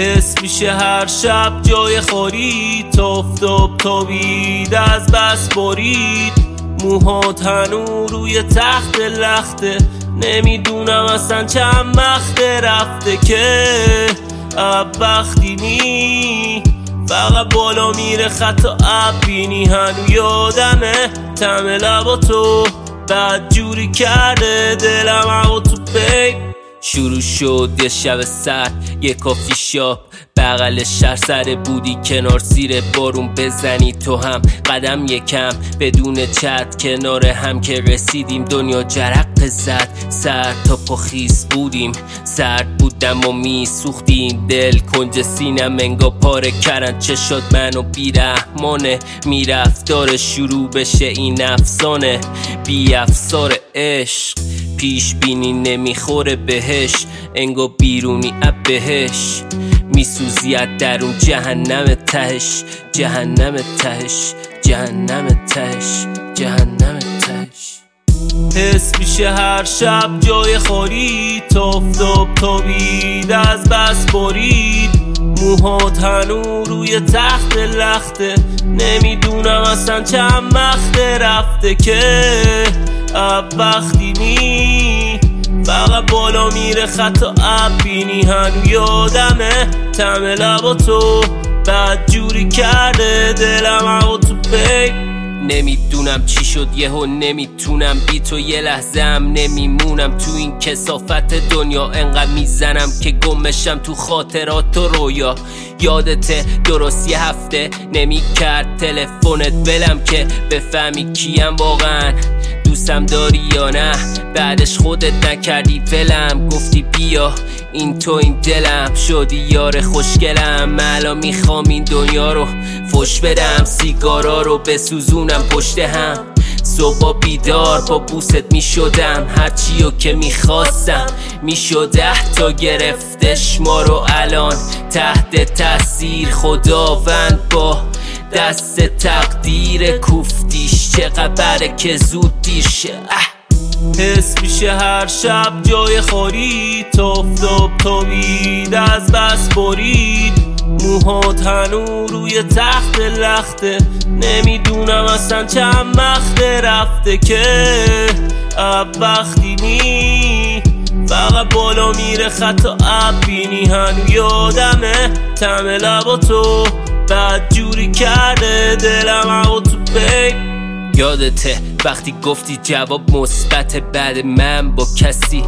حس میشه هر شب جای خوری تفتب توبید از بس برید. موها تنو روی تخت لخته. نمی‌دونم اصلا چند وقته رفته که اب وقتی نی. فقط بالا میره خطا اب بینی. هنو یادمه تم لبا تو بد جوری کرده دلم هوا تو بیب. شروع شد یه شب سرد یه کافی شاپ. بغل شهر سر بودی کنار زیر بارون بزنی تو هم قدم یکم. بدون چت کنار هم که رسیدیم دنیا جرق زد. سر تا پخیز بودیم سرد بودم و می سوختیم دل کنج سینم انگا پاره کردن. چه شد منو بیرحمانه می‌رفت داره شروع بشه این افسانه. بی افسار عشق. پیش بینی نمی‌خوره بهش. انگا بیرونی اب بهش. میسوزی از درون جهنم تهش. جهنم تهش. جهنم تهش. جهنم تهش. حس میشه هر شب جای خوری. تفتب توبید از بس برید. موها تنو روی تخت لخته. نمی‌دونم اصلا چند وقته رفته که اب وقتی نی فقط بالا میره خطا اب بینی. هنو یادمه تم لبا تو بد جوری کرده. دلم هوا تو بیب نمی‌دونم چی شد یهو نمی‌تونم. بی تو یه لحظه هم نمیمونم. تو این کسافت دنیا انقدر می‌زنم که گمشم تو خاطرات و رویا. یادت درست یه هفته نمی‌کرد تلفنت. بلم که بفهمی کیم واقعا. دوستم داری یا نه؟ بعدش خودت نکردی ولم. گفتی بیا این تو این دلم. شدی یار خوشگلم. الان می‌خوام این دنیا رو فش بدم. سیگارا رو بسوزونم پشت هم. صبح بیدار با بوست می‌شدم. هرچی که می‌خواستم می‌شد. ده تا گرفتش ما رو الان تحت تاثیر. خداوند با دست تقدیر کوفتیش چقدر که زود دیر شه حس میشه هر شب جای خوری تفتب توبید از بس برید. موها تنو روی تخت لخته نمی‌دونم اصلا چند وقته رفته که اب وقتی نی. فقط بالا میره خطا اب بینی هنو یادمه تم لبا تو. بد جوری کرده دلم هوا تو بیب یادته وقتی گفتی جواب مثبت بعد من با کسی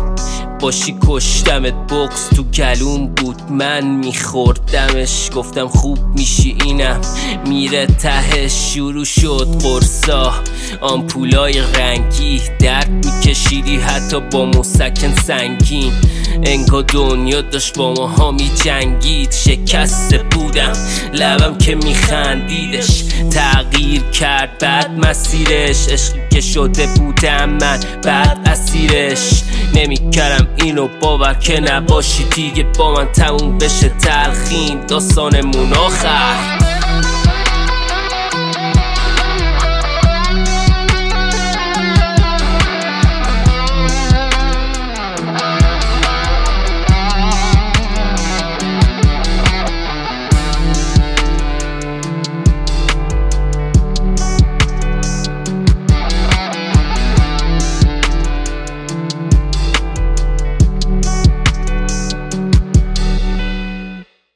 باشی کشتمت بکس تو گلوم بود. من میخوردمش. گفتم خوب میشی اینم. میره تهش شروع شد قرصا. آمپولای رنگی. درد میکشیدی حتی با مسکن سنگین. انگا دنیا داشت با ماها می جنگید شکسته بودم. لبم که میخندیدش. تغییر کرد بعد مسیرش. عشقی که شده بودم من بعد اسیرش. نمی‌کردم اینو باور که نباشی دیگه با من تموم بشه تلخین داستانمون آخر.